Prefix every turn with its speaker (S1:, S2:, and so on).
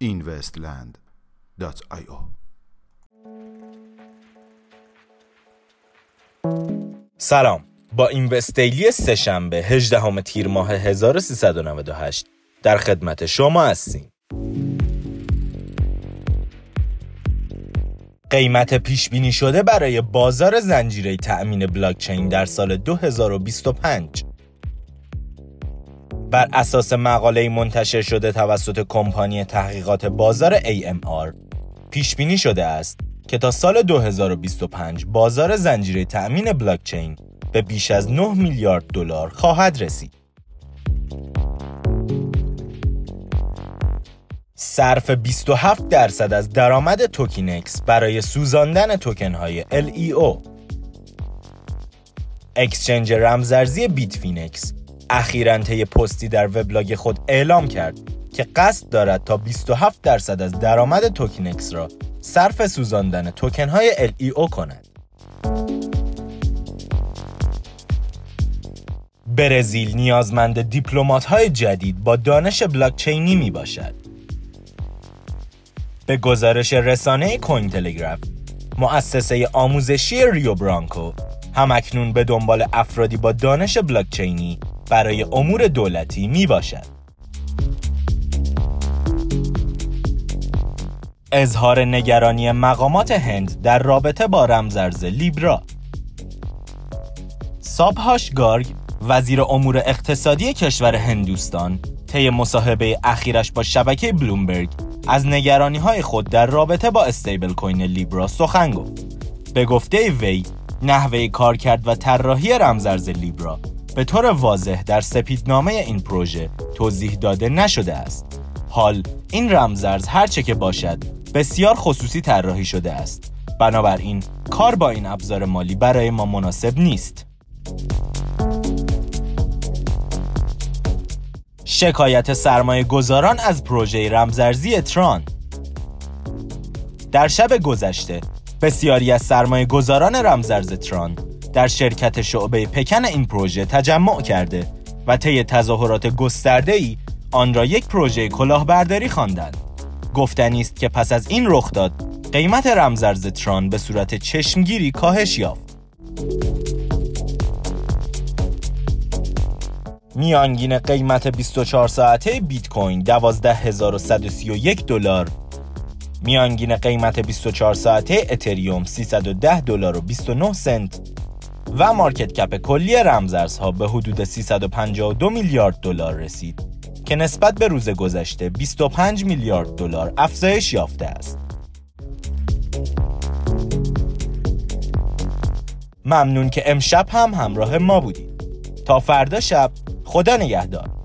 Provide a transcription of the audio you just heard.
S1: investland.io
S2: سلام. با اینوستیلی سهشنبه 18 تیر ماه 1398 در خدمت شما هستیم. قیمت پیش بینی شده برای بازار زنجیره تأمین بلاکچین در سال 2025 بر اساس مقاله منتشر شده توسط کمپانی تحقیقات بازار AMR پیش بینی شده است که تا سال 2025 بازار زنجیره تأمین بلاکچین به بیش از 9 میلیارد دلار خواهد رسید. صرف 27 درصد از درآمد توکینکس برای سوزاندن توکن های LEO exchange رمزارزی بیتفینکس اخیرا طی پستی در وبلاگ خود اعلام کرد که قصد دارد تا 27 درصد از درآمد Tokinex را صرف سوزاندن توکن های LEO کند. برزیل نیازمند دیپلمات های جدید با دانش بلاکچینی می باشد. به گزارش رسانه کوین تلگراف مؤسسه آموزشی ریو برانکو همکنون به دنبال افرادی با دانش بلاکچینی برای امور دولتی می باشد. اظهار نگرانی مقامات هند در رابطه با رمزرز لیبرا سابهاش گارگ وزیر امور اقتصادی کشور هندوستان طی مصاحبه اخیرش با شبکه بلومبرگ از نگرانی های خود در رابطه با استیبل کوین لیبرا سخن گفت. به گفته وی نحوه کارکرد و طراحی رمزرز لیبرا به طور واضح در سپیدنامه این پروژه توضیح داده نشده است. حال این رمزرز هرچه که باشد بسیار خصوصی طراحی شده است. بنابراین کار با این ابزار مالی برای ما مناسب نیست. شکایت سرمایه گذاران از پروژه رمزرزی تران در شب گذشته بسیاری از سرمایه گذاران رمزرز تران در شرکت شعبه پکن این پروژه تجمع کرده و طی تظاهرات گسترده ای آن را یک پروژه کلاهبرداری خواندند. گفتنی است که پس از این رخداد قیمت رمزرز تران به صورت چشمگیری کاهش یافت. میانگین قیمت 24 ساعته بیت کوین 12131 دلار میانگین قیمت 24 ساعته اتریوم 310 دلار و 29 سنت و مارکت کپ کلی رمزارزها به حدود 352 میلیارد دلار رسید که نسبت به روز گذشته 25 میلیارد دلار افزایش یافته است. ممنون که امشب هم همراه ما بودید. تا فردا شب خدا نگهدار.